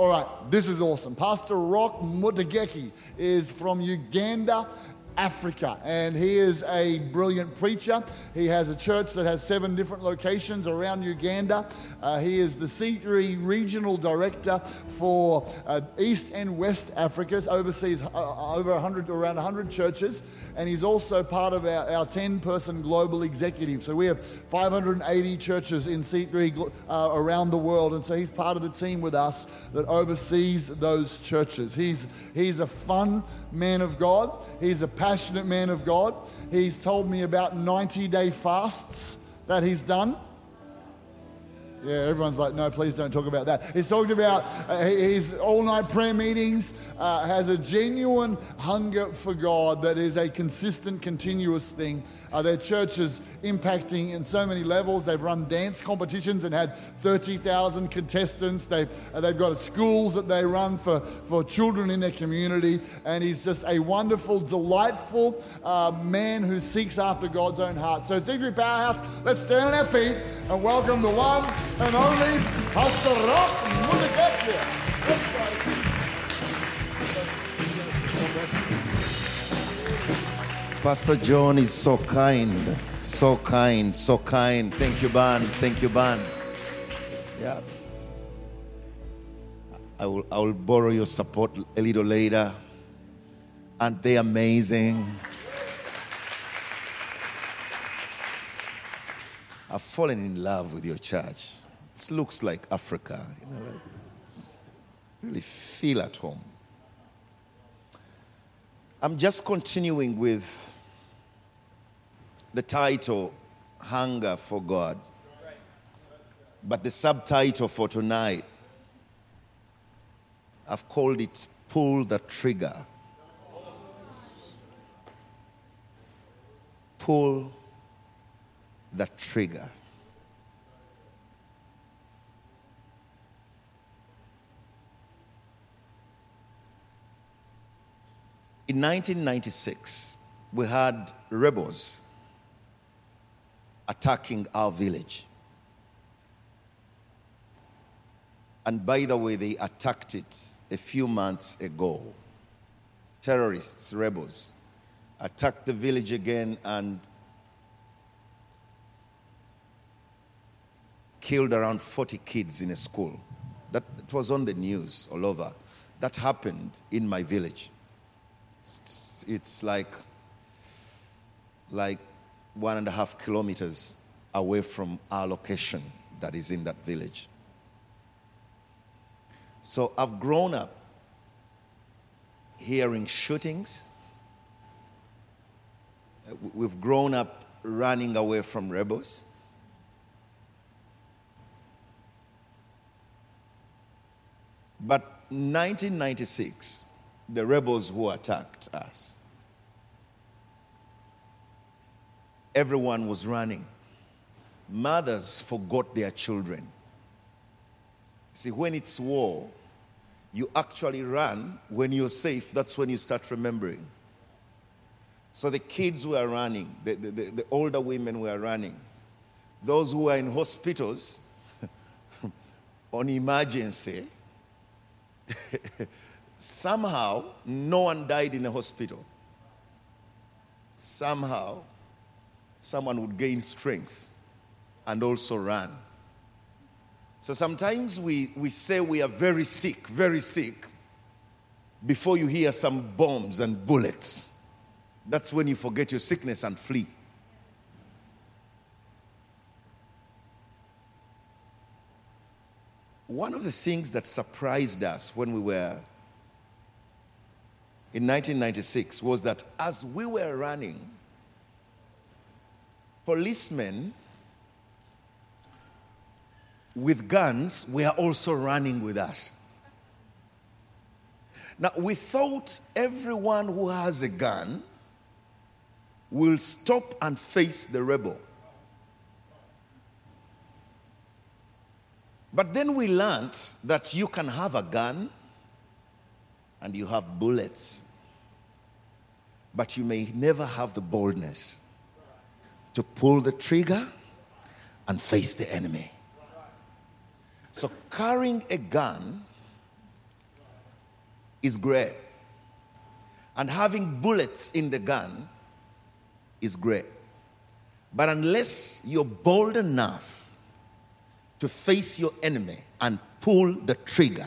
All right, this is awesome. Pastor Rock Mutegheki is from Uganda. Africa. And he is a brilliant preacher. He has a church that has seven different locations around Uganda. Uh, he is the C3 regional director for uh, East and West Africa, oversees uh, over 100, around 100 churches. And he's also part of our, our 10 person global executive. So we have 580 churches in C3 uh, around the world. And so he's part of the team with us that oversees those churches. He's, he's a fun man of God. He's a passionate man of God. He's told me about 90 day fasts that he's done. Yeah, everyone's like, no, please don't talk about that. He's talking about uh, his all night prayer meetings, uh, has a genuine hunger for God that is a consistent, continuous thing. Uh, their church is impacting in so many levels. They've run dance competitions and had 30,000 contestants. They've, uh, they've got schools that they run for, for children in their community. And he's just a wonderful, delightful uh, man who seeks after God's own heart. So, C3 Powerhouse, let's stand on our feet and welcome the one and only Pastor Rock Mutegheki. Let's. Pastor John is so kind, so kind, so kind. Thank you, Ban. Thank you, Ban. Yeah. I will, I will borrow your support a little later. Aren't they amazing? I've fallen in love with your church. It looks like Africa. You know, like, really feel at home. I'm just continuing with the title, Hunger for God. But the subtitle for tonight, I've called it Pull the Trigger. Pull the trigger. In 1996, we had rebels attacking our village. And by the way, they attacked it a few months ago. Terrorists, rebels, attacked the village again and killed around 40 kids in a school. That it was on the news all over. That happened in my village. It's, it's like, like one and a half kilometers away from our location that is in that village. So I've grown up hearing shootings. We've grown up running away from rebels. But 1996, the rebels who attacked us, everyone was running. Mothers forgot their children. See, when it's war, you actually run. When you're safe, that's when you start remembering. So the kids were running, the, the, the, the older women were running. Those who were in hospitals on emergency, somehow no one died in a hospital. Somehow someone would gain strength and also run. So sometimes we, we say we are very sick, very sick, before you hear some bombs and bullets. That's when you forget your sickness and flee. One of the things that surprised us when we were in 1996 was that as we were running, policemen with guns were also running with us. Now, we thought everyone who has a gun will stop and face the rebel. But then we learned that you can have a gun and you have bullets, but you may never have the boldness to pull the trigger and face the enemy. So, carrying a gun is great. And having bullets in the gun is great. But unless you're bold enough to face your enemy and pull the trigger,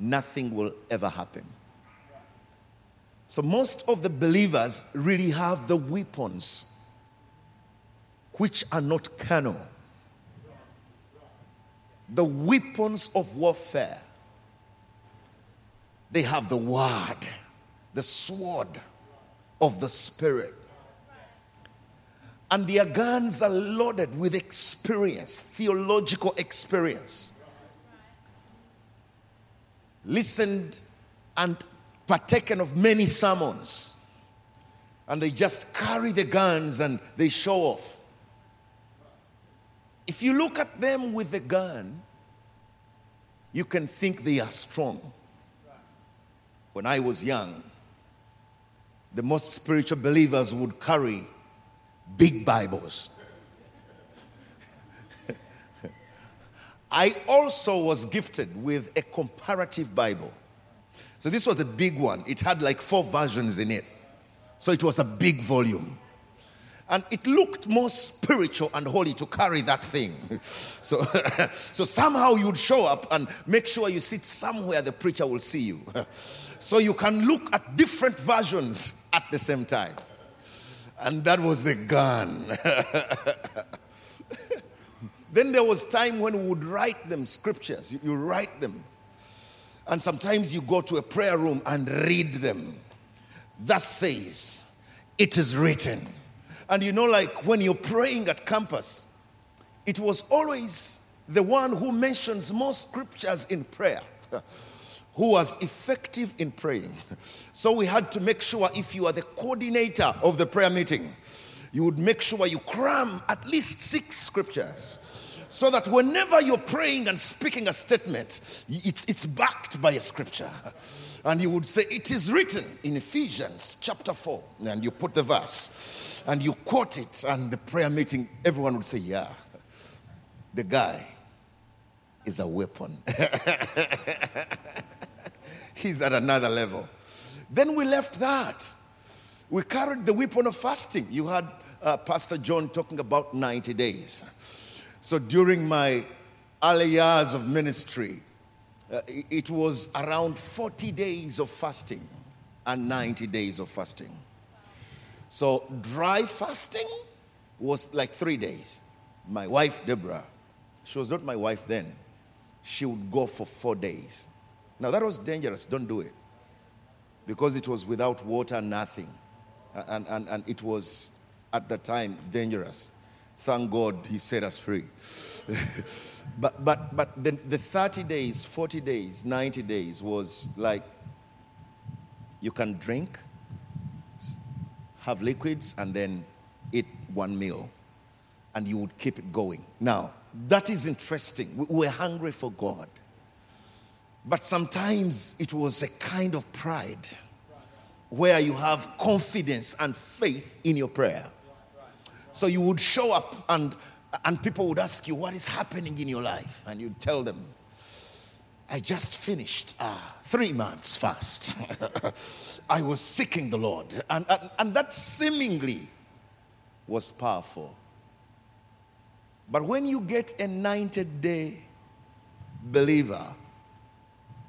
nothing will ever happen. So, most of the believers really have the weapons which are not carnal. The weapons of warfare. They have the word, the sword of the Spirit. And their guns are loaded with experience, theological experience. Listened and partaken of many sermons. And they just carry the guns and they show off. If you look at them with the gun, you can think they are strong. When I was young, the most spiritual believers would carry big Bibles. I also was gifted with a comparative Bible. So this was the big one. It had like four versions in it. So it was a big volume. And it looked more spiritual and holy to carry that thing. So, so somehow you'd show up and make sure you sit somewhere the preacher will see you. So you can look at different versions at the same time. And that was a gun. Then there was time when we would write them scriptures. You, you write them. And sometimes you go to a prayer room and read them. Thus says, it is written. And you know, like when you're praying at campus, it was always the one who mentions more scriptures in prayer who was effective in praying. So we had to make sure if you are the coordinator of the prayer meeting, you would make sure you cram at least six scriptures so that whenever you're praying and speaking a statement, it's, it's backed by a scripture. And you would say, It is written in Ephesians chapter 4, and you put the verse and you quote it, and the prayer meeting, everyone would say, Yeah, the guy is a weapon. He's at another level. Then we left that. We carried the weapon of fasting. You had uh, Pastor John talking about 90 days. So during my early years of ministry, uh, it was around 40 days of fasting and 90 days of fasting. So dry fasting was like three days. My wife, Deborah, she was not my wife then. She would go for four days. Now that was dangerous. Don't do it. Because it was without water, nothing. And, and, and it was at the time dangerous. Thank God he set us free. but but but the, the 30 days, 40 days, 90 days was like you can drink, have liquids, and then eat one meal. And you would keep it going. Now, that is interesting. We're hungry for God. But sometimes it was a kind of pride where you have confidence and faith in your prayer. So you would show up and, and people would ask you, What is happening in your life? And you'd tell them, I just finished three months fast. I was seeking the Lord. And, and, and that seemingly was powerful. But when you get a 90 day believer,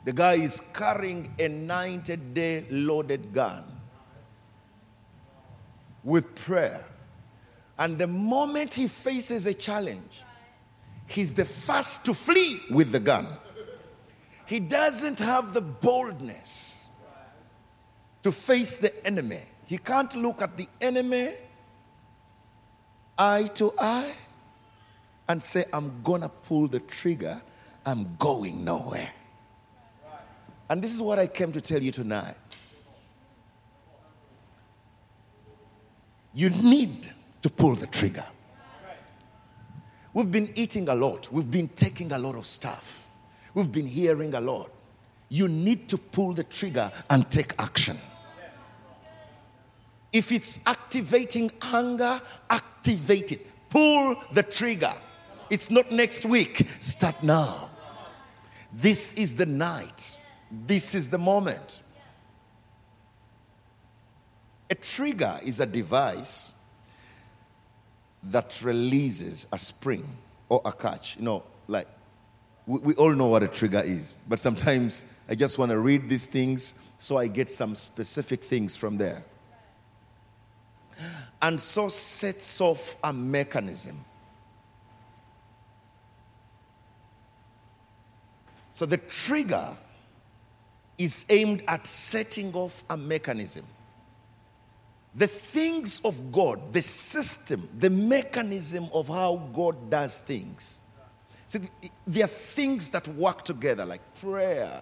the guy is carrying a 90 day loaded gun with prayer. And the moment he faces a challenge, he's the first to flee with the gun. He doesn't have the boldness to face the enemy. He can't look at the enemy eye to eye and say, I'm gonna pull the trigger, I'm going nowhere. And this is what I came to tell you tonight. You need to pull the trigger. We've been eating a lot, we've been taking a lot of stuff, we've been hearing a lot. You need to pull the trigger and take action. If it's activating anger, activate it. Pull the trigger. It's not next week, start now. This is the night This is the moment. A trigger is a device that releases a spring or a catch. You know, like we, we all know what a trigger is, but sometimes I just want to read these things so I get some specific things from there. And so sets off a mechanism. So the trigger is aimed at setting off a mechanism. The things of God, the system, the mechanism of how God does things. See, there are things that work together, like prayer,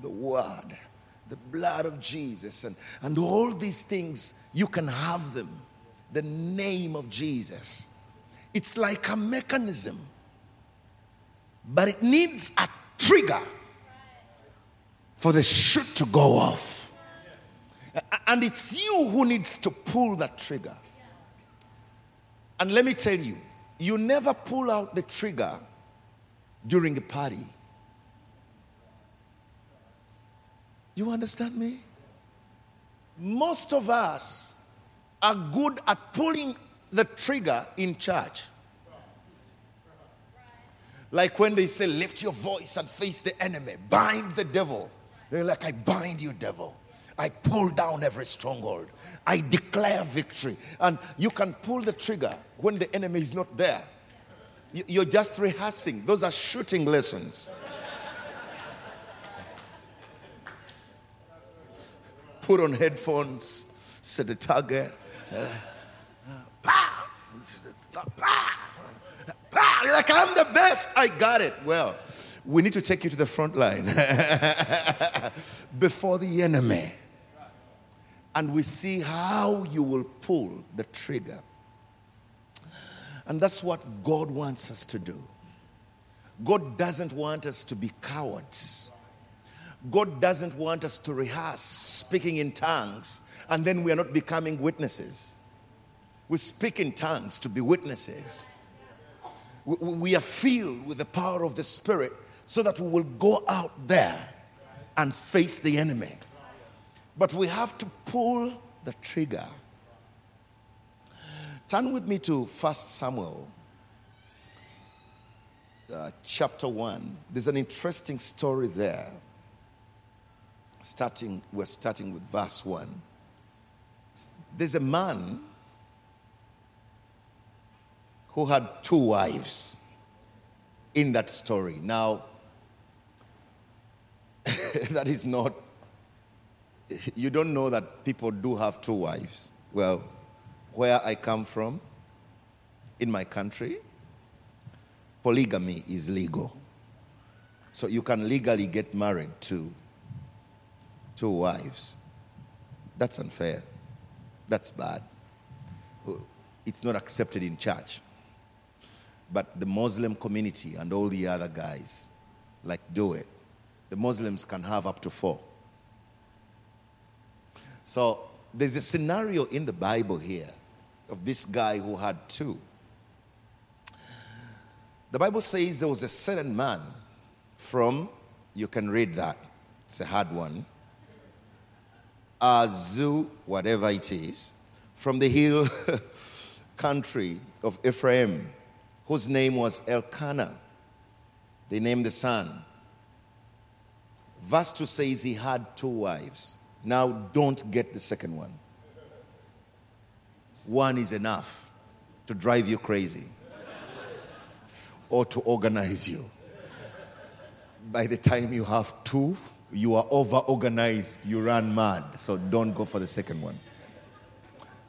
the word, the blood of Jesus, and, and all these things, you can have them. The name of Jesus. It's like a mechanism, but it needs a trigger for the shoot to go off. And it's you who needs to pull that trigger. And let me tell you, you never pull out the trigger during a party. You understand me? Most of us are good at pulling the trigger in church. Like when they say, lift your voice and face the enemy, bind the devil. They're like, I bind you, devil. I pull down every stronghold. I declare victory. And you can pull the trigger when the enemy is not there. You're just rehearsing. Those are shooting lessons. Put on headphones, set a target. Like, I'm the best. I got it. Well, we need to take you to the front line before the enemy. And we see how you will pull the trigger. And that's what God wants us to do. God doesn't want us to be cowards. God doesn't want us to rehearse speaking in tongues and then we are not becoming witnesses. We speak in tongues to be witnesses. We are filled with the power of the Spirit so that we will go out there and face the enemy. But we have to pull the trigger. Turn with me to 1 Samuel uh, chapter 1. There's an interesting story there. Starting, we're starting with verse 1. There's a man who had two wives in that story. Now, that is not, you don't know that people do have two wives. Well, where I come from, in my country, polygamy is legal. So you can legally get married to two wives. That's unfair. That's bad. It's not accepted in church. But the Muslim community and all the other guys like do it. The Muslims can have up to four. So there's a scenario in the Bible here of this guy who had two. The Bible says there was a certain man from, you can read that, it's a hard one, Azu, whatever it is, from the hill country of Ephraim, whose name was Elkanah. They named the son. Verse 2 says he had two wives. Now don't get the second one one is enough to drive you crazy or to organize you. By the time you have two, you are over organized, you run mad. So don't go for the second one.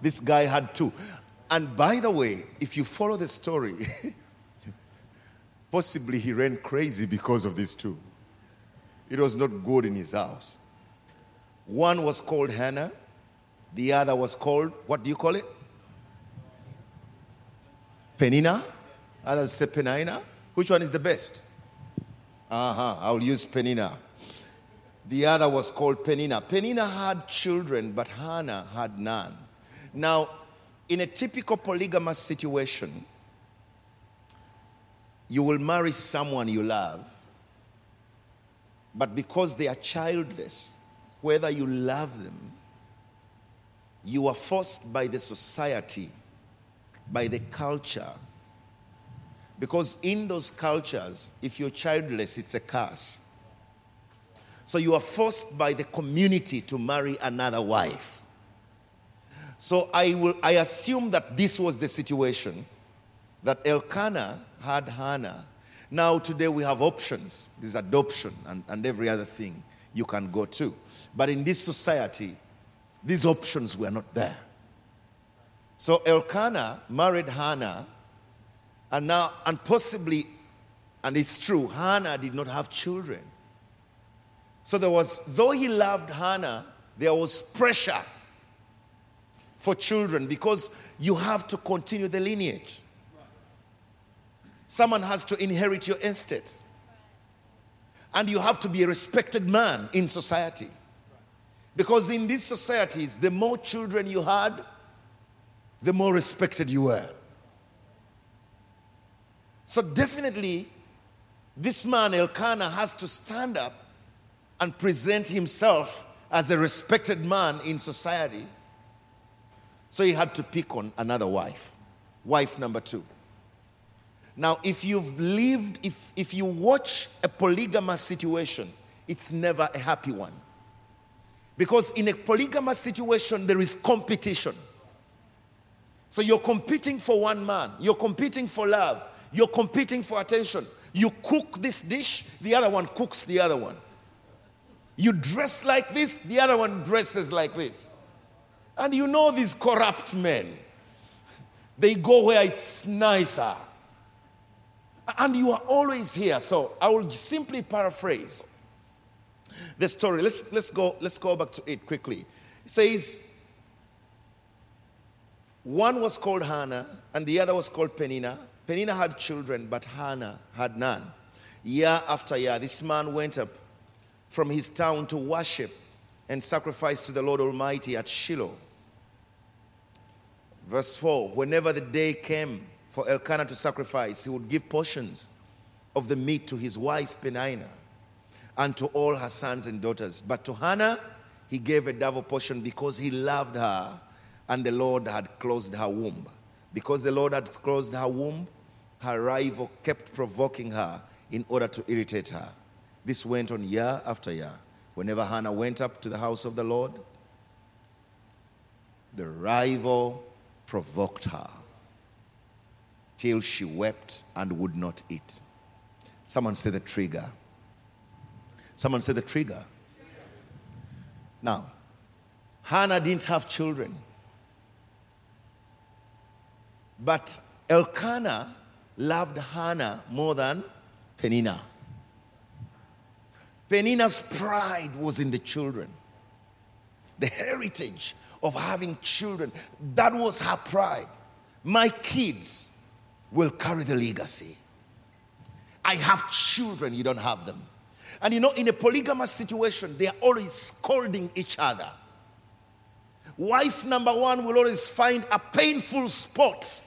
This guy had two. And by the way, if you follow the story, possibly he ran crazy because of these two. It was not good in his house. One was called Hannah, the other was called, what do you call it? Penina? Others say Penina. Which one is the best? Uh huh. I'll use Penina. The other was called Penina. Penina had children, but Hannah had none. Now, in a typical polygamous situation, you will marry someone you love, But because they are childless, whether you love them, you are forced by the society, by the culture. Because in those cultures, if you're childless, it's a curse. So you are forced by the community to marry another wife. So I, will, I assume that this was the situation that Elkanah had Hannah. Now, today we have options. There's adoption and, and every other thing you can go to. But in this society, these options were not there. So Elkanah married Hannah, and now, and possibly, and it's true, Hannah did not have children. So there was, though he loved Hannah, there was pressure for children because you have to continue the lineage. Someone has to inherit your estate. And you have to be a respected man in society. Because in these societies, the more children you had, the more respected you were. So, definitely, this man, Elkanah, has to stand up and present himself as a respected man in society. So, he had to pick on another wife, wife number two. Now, if you've lived, if, if you watch a polygamous situation, it's never a happy one. Because in a polygamous situation, there is competition. So you're competing for one man, you're competing for love, you're competing for attention. You cook this dish, the other one cooks the other one. You dress like this, the other one dresses like this. And you know these corrupt men, they go where it's nicer. And you are always here. So I will simply paraphrase the story. Let's, let's, go, let's go back to it quickly. It says, one was called Hannah and the other was called Penina. Penina had children, but Hannah had none. Year after year, this man went up from his town to worship and sacrifice to the Lord Almighty at Shiloh. Verse 4 Whenever the day came for Elkanah to sacrifice, he would give portions of the meat to his wife Peninnah and to all her sons and daughters. But to Hannah, he gave a double portion because he loved her and the Lord had closed her womb. Because the Lord had closed her womb, her rival kept provoking her in order to irritate her. This went on year after year. Whenever Hannah went up to the house of the Lord, the rival provoked her till she wept and would not eat. Someone say the trigger. Someone said the trigger. Now, Hannah didn't have children. But Elkanah loved Hannah more than Penina. Penina's pride was in the children. The heritage of having children, that was her pride. My kids will carry the legacy. I have children, you don't have them. And you know, in a polygamous situation, they are always scolding each other. Wife number one will always find a painful spot,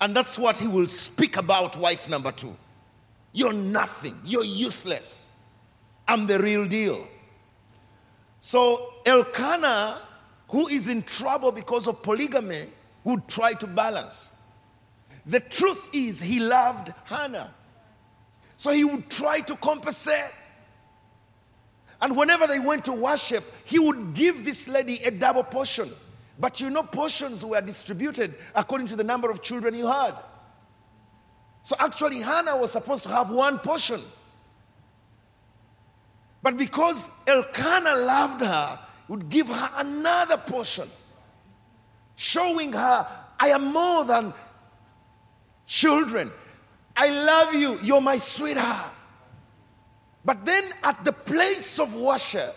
and that's what he will speak about wife number two. You're nothing, you're useless. I'm the real deal. So, Elkanah, who is in trouble because of polygamy, would try to balance. The truth is, he loved Hannah. So he would try to compensate. And whenever they went to worship, he would give this lady a double portion. But you know, portions were distributed according to the number of children you had. So actually, Hannah was supposed to have one portion. But because Elkanah loved her, would give her another portion, showing her, I am more than children. I love you. You're my sweetheart. But then at the place of worship,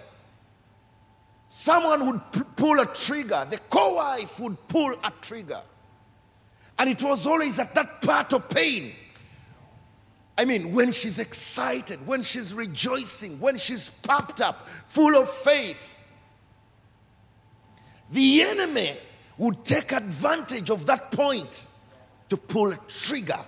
someone would p- pull a trigger. The co wife would pull a trigger. And it was always at that part of pain. I mean, when she's excited, when she's rejoicing, when she's pumped up, full of faith, the enemy would take advantage of that point to pull a trigger.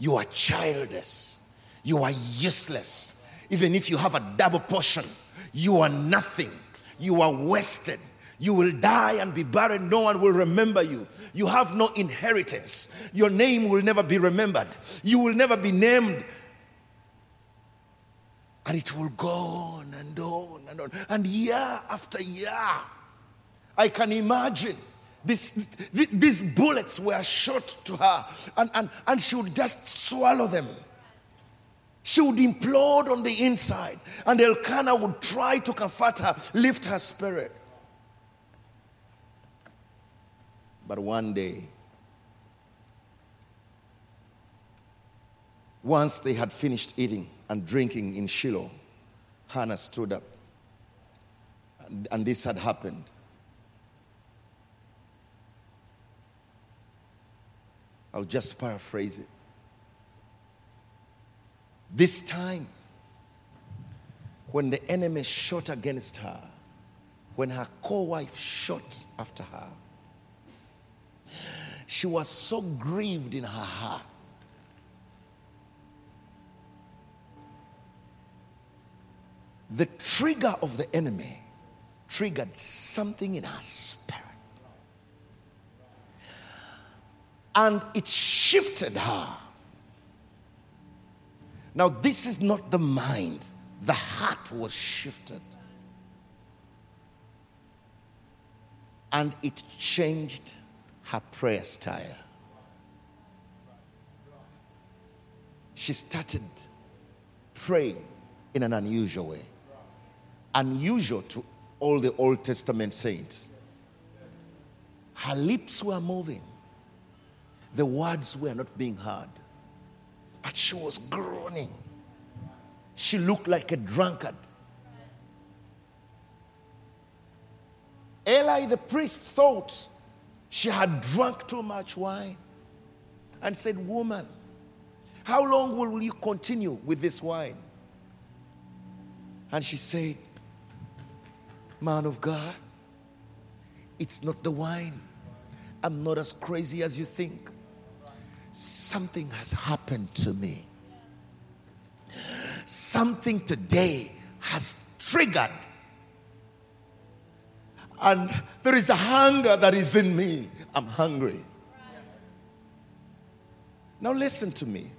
You are childless. You are useless. Even if you have a double portion, you are nothing. You are wasted. You will die and be buried. No one will remember you. You have no inheritance. Your name will never be remembered. You will never be named. And it will go on and on and on. And year after year, I can imagine this, these bullets were shot to her, and, and, and she would just swallow them. She would implode on the inside, and Elkanah would try to comfort her, lift her spirit. But one day, once they had finished eating and drinking in Shiloh, Hannah stood up. And, and this had happened. I'll just paraphrase it. This time, when the enemy shot against her, when her co wife shot after her, she was so grieved in her heart. The trigger of the enemy triggered something in her spirit. And it shifted her. Now, this is not the mind, the heart was shifted. And it changed her prayer style. She started praying in an unusual way, unusual to all the Old Testament saints. Her lips were moving, the words were not being heard, but she was groaning. She looked like a drunkard. Eli the priest thought she had drunk too much wine and said, Woman, how long will you continue with this wine? And she said, Man of God, it's not the wine. I'm not as crazy as you think. Something has happened to me. Something today has triggered and there is a hunger that is in me. I'm hungry. Now, listen to me.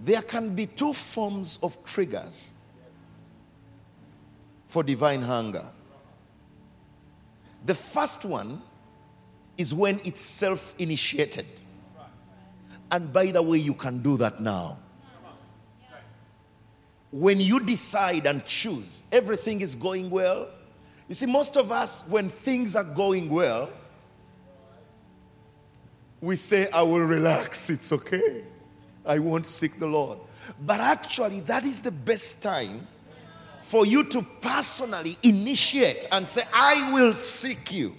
There can be two forms of triggers for divine hunger. The first one is when it's self initiated. And by the way, you can do that now when you decide and choose, everything is going well. You see, most of us, when things are going well, we say, I will relax, it's okay. I won't seek the Lord. But actually, that is the best time for you to personally initiate and say, I will seek you.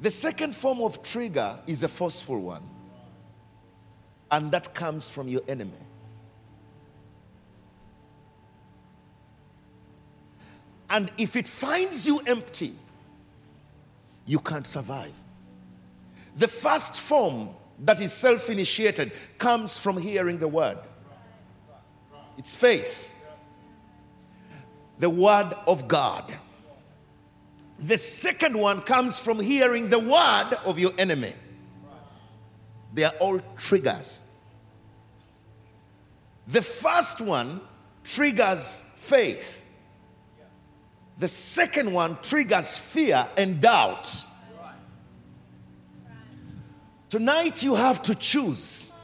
The second form of trigger is a forceful one, and that comes from your enemy. And if it finds you empty, you can't survive. The first form that is self initiated comes from hearing the word, it's faith. The word of God. The second one comes from hearing the word of your enemy. They are all triggers. The first one triggers faith. The second one triggers fear and doubt. Tonight you have to choose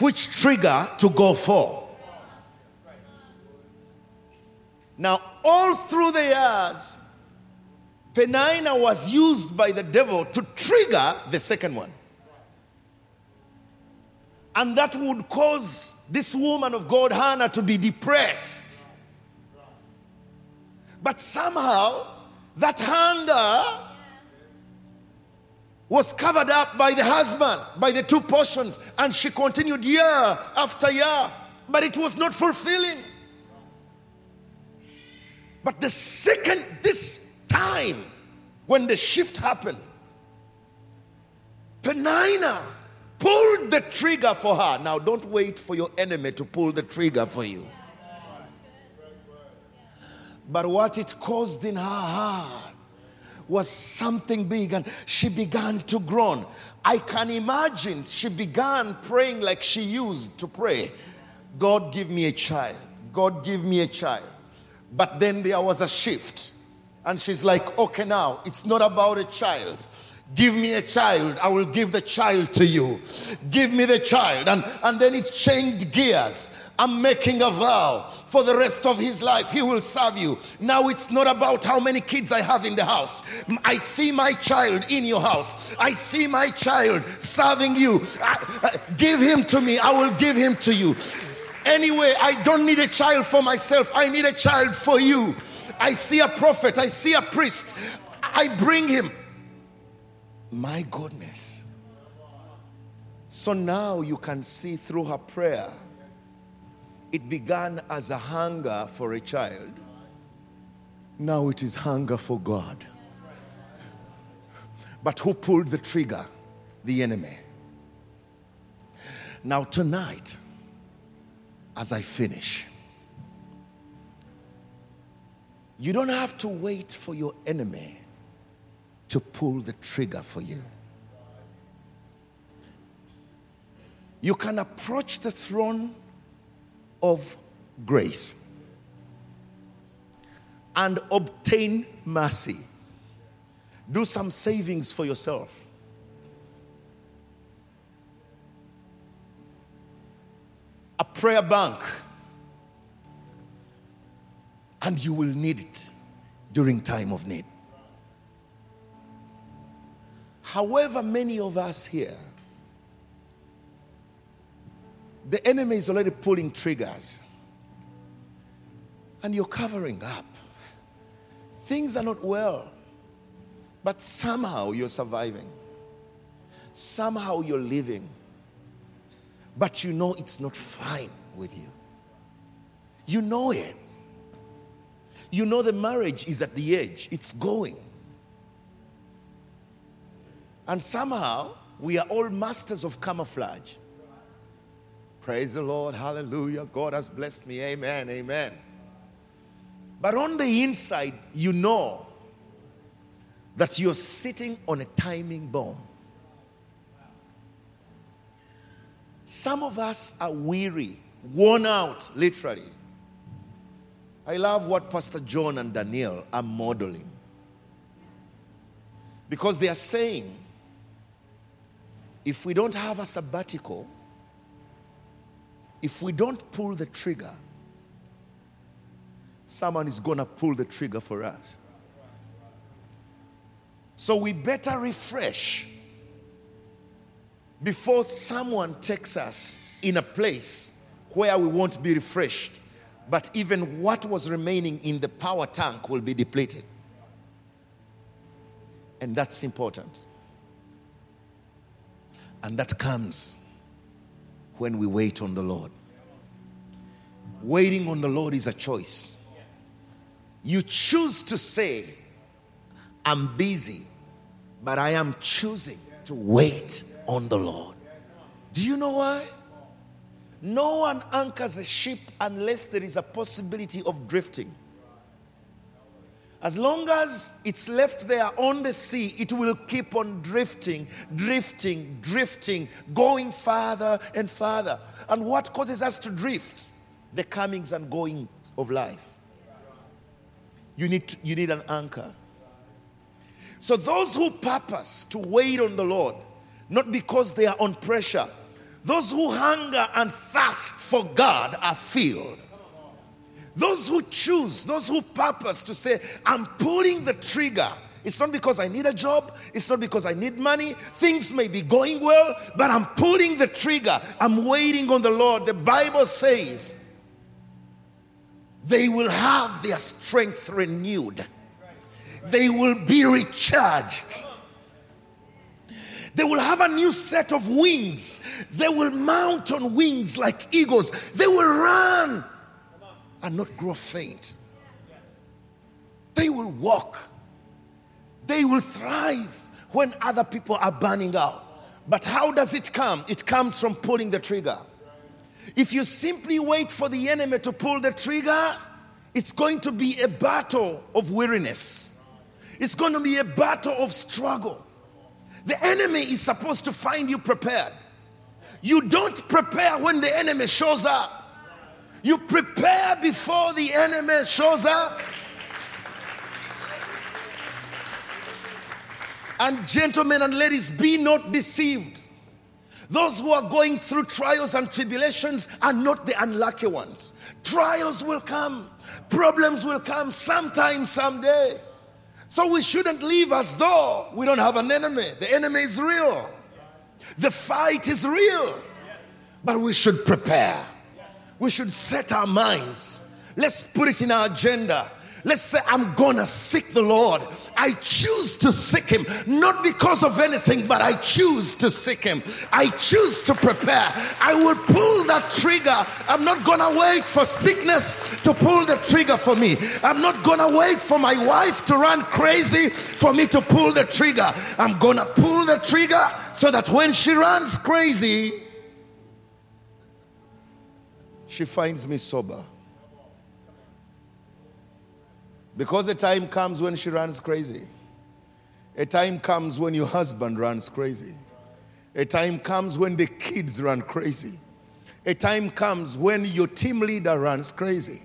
which trigger to go for. Now, all through the years, Peninnah was used by the devil to trigger the second one. And that would cause this woman of God, Hannah, to be depressed but somehow, that hunger was covered up by the husband, by the two portions, and she continued year after year, but it was not fulfilling. But the second, this time, when the shift happened, Peninnah pulled the trigger for her. Now, don't wait for your enemy to pull the trigger for you. But what it caused in her heart was something big, and she began to groan. I can imagine she began praying like she used to pray God, give me a child. God, give me a child. But then there was a shift. And she's like, okay, now it's not about a child. Give me a child, I will give the child to you. Give me the child. And, and then it changed gears. I'm making a vow for the rest of his life. He will serve you. Now it's not about how many kids I have in the house. I see my child in your house. I see my child serving you. I, give him to me. I will give him to you. Anyway, I don't need a child for myself. I need a child for you. I see a prophet. I see a priest. I bring him. My goodness. So now you can see through her prayer it began as a hunger for a child. Now it is hunger for God. But who pulled the trigger? The enemy. Now, tonight, as I finish, you don't have to wait for your enemy to pull the trigger for you. You can approach the throne of grace and obtain mercy. Do some savings for yourself. A prayer bank. And you will need it during time of need. However, many of us here the enemy is already pulling triggers. And you're covering up. Things are not well. But somehow you're surviving. Somehow you're living. But you know it's not fine with you. You know it. You know the marriage is at the edge, it's going. And somehow we are all masters of camouflage. Praise the Lord. Hallelujah. God has blessed me. Amen. Amen. But on the inside, you know that you're sitting on a timing bomb. Some of us are weary, worn out, literally. I love what Pastor John and Daniel are modeling. Because they are saying, if we don't have a sabbatical, if we don't pull the trigger, someone is going to pull the trigger for us. So we better refresh before someone takes us in a place where we won't be refreshed, but even what was remaining in the power tank will be depleted. And that's important. And that comes when we wait on the Lord. Waiting on the Lord is a choice. You choose to say, I'm busy, but I am choosing to wait on the Lord. Do you know why? No one anchors a ship unless there is a possibility of drifting. As long as it's left there on the sea, it will keep on drifting, drifting, drifting, going farther and farther. And what causes us to drift? The comings and going of life. You need, to, you need an anchor. So, those who purpose to wait on the Lord, not because they are on pressure, those who hunger and thirst for God are filled. Those who choose, those who purpose to say, I'm pulling the trigger. It's not because I need a job. It's not because I need money. Things may be going well, but I'm pulling the trigger. I'm waiting on the Lord. The Bible says they will have their strength renewed, they will be recharged. They will have a new set of wings. They will mount on wings like eagles. They will run and not grow faint. They will walk. They will thrive when other people are burning out. But how does it come? It comes from pulling the trigger. If you simply wait for the enemy to pull the trigger, it's going to be a battle of weariness. It's going to be a battle of struggle. The enemy is supposed to find you prepared. You don't prepare when the enemy shows up. You prepare before the enemy shows up. And gentlemen and ladies, be not deceived. Those who are going through trials and tribulations are not the unlucky ones. Trials will come, problems will come sometime, someday. So we shouldn't live as though we don't have an enemy. The enemy is real, the fight is real, but we should prepare. We should set our minds. Let's put it in our agenda Let's say, I'm gonna seek the Lord. I choose to seek Him, not because of anything, but I choose to seek Him. I choose to prepare. I will pull that trigger. I'm not gonna wait for sickness to pull the trigger for me. I'm not gonna wait for my wife to run crazy for me to pull the trigger. I'm gonna pull the trigger so that when she runs crazy, she finds me sober. Because a time comes when she runs crazy. A time comes when your husband runs crazy. A time comes when the kids run crazy. A time comes when your team leader runs crazy.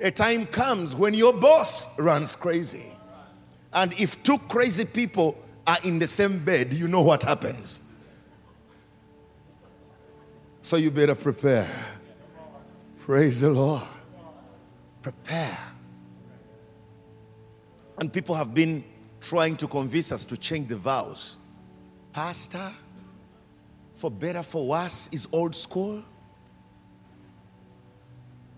A time comes when your boss runs crazy. And if two crazy people are in the same bed, you know what happens. So you better prepare. Praise the Lord. Prepare. And people have been trying to convince us to change the vows. Pastor, for better, for worse, is old school.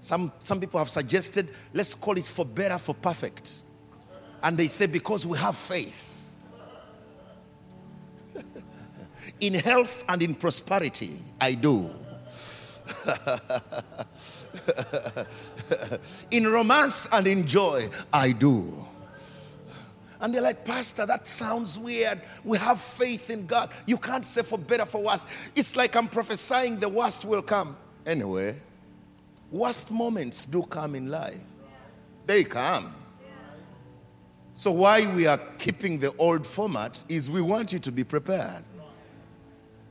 Some, some people have suggested, let's call it for better, for perfect. And they say, because we have faith. in health and in prosperity, I do. in romance and in joy, I do. And they're like, Pastor, that sounds weird. We have faith in God. You can't say for better, for worse. It's like I'm prophesying the worst will come. Anyway, worst moments do come in life. They come. So, why we are keeping the old format is we want you to be prepared.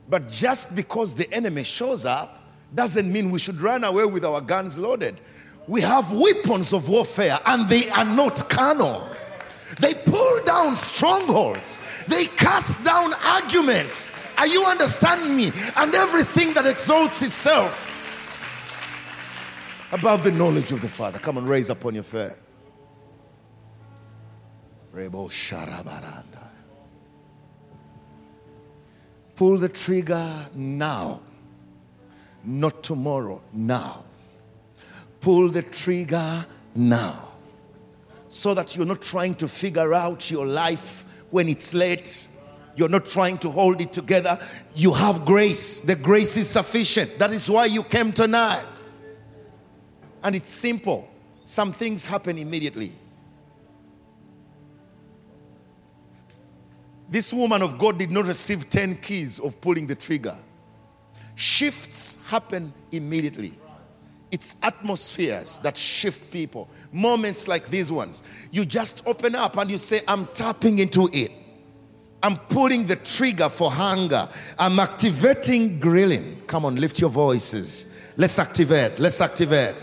But just because the enemy shows up doesn't mean we should run away with our guns loaded. We have weapons of warfare and they are not carnal. They pull down strongholds. They cast down arguments. Are you understanding me? And everything that exalts itself above the knowledge of the Father. Come and raise upon your fair. Rebo Sharabaranda. Pull the trigger now, not tomorrow, now. Pull the trigger now so that you're not trying to figure out your life when it's late. You're not trying to hold it together. You have grace. The grace is sufficient. That is why you came tonight. And it's simple. Some things happen immediately. This woman of God did not receive 10 keys of pulling the trigger. Shifts happen immediately. It's atmospheres that shift people. Moments like these ones. You just open up and you say, I'm tapping into it. I'm pulling the trigger for hunger. I'm activating grilling. Come on, lift your voices. Let's activate. Let's activate.